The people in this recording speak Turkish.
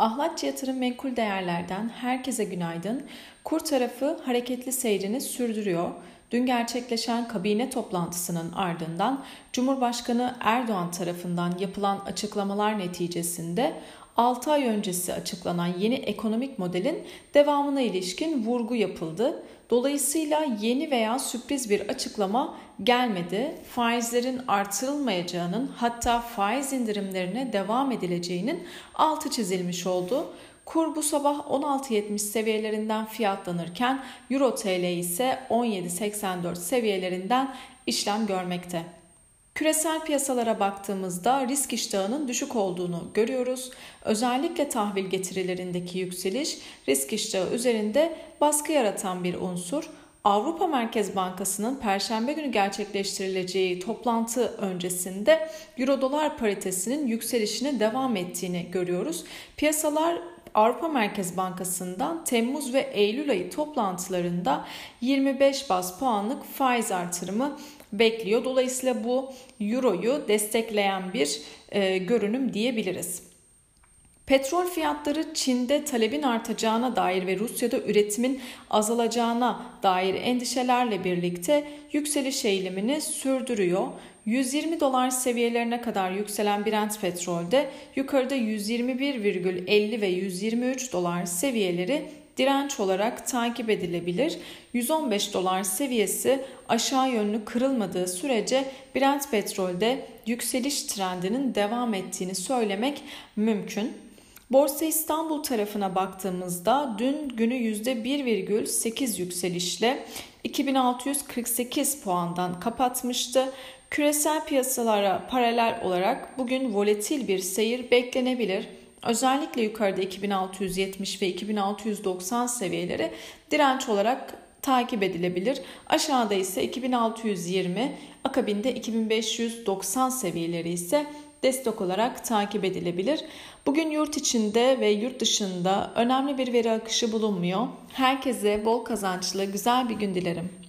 Ahlatçı Yatırım Menkul Değerler'den herkese günaydın. Kur tarafı hareketli seyrini sürdürüyor. Dün gerçekleşen kabine toplantısının ardından Cumhurbaşkanı Erdoğan tarafından yapılan açıklamalar neticesinde 6 ay öncesi açıklanan yeni ekonomik modelin devamına ilişkin vurgu yapıldı. Dolayısıyla yeni veya sürpriz bir açıklama gelmedi. Faizlerin artırılmayacağının hatta faiz indirimlerine devam edileceğinin altı çizilmiş oldu. Kur bu sabah 16.70 seviyelerinden fiyatlanırken Euro TL ise 17.84 seviyelerinden işlem görmekte. Küresel piyasalara baktığımızda risk iştahının düşük olduğunu görüyoruz. Özellikle tahvil getirilerindeki yükseliş risk iştahı üzerinde baskı yaratan bir unsur. Avrupa Merkez Bankası'nın perşembe günü gerçekleştirileceği toplantı öncesinde euro dolar paritesinin yükselişine devam ettiğini görüyoruz. Piyasalar Avrupa Merkez Bankası'ndan Temmuz ve Eylül ayı toplantılarında 25 bas puanlık faiz artırımı bekliyor. Dolayısıyla bu euroyu destekleyen bir e, görünüm diyebiliriz. Petrol fiyatları Çin'de talebin artacağına dair ve Rusya'da üretimin azalacağına dair endişelerle birlikte yükseliş eğilimini sürdürüyor. 120 dolar seviyelerine kadar yükselen Brent petrolde yukarıda 121,50 ve 123 dolar seviyeleri direnç olarak takip edilebilir. 115 dolar seviyesi aşağı yönlü kırılmadığı sürece Brent petrolde yükseliş trendinin devam ettiğini söylemek mümkün. Borsa İstanbul tarafına baktığımızda dün günü %1,8 yükselişle 2648 puandan kapatmıştı. Küresel piyasalara paralel olarak bugün volatil bir seyir beklenebilir. Özellikle yukarıda 2670 ve 2690 seviyeleri direnç olarak takip edilebilir. Aşağıda ise 2620, akabinde 2590 seviyeleri ise destek olarak takip edilebilir. Bugün yurt içinde ve yurt dışında önemli bir veri akışı bulunmuyor. Herkese bol kazançlı güzel bir gün dilerim.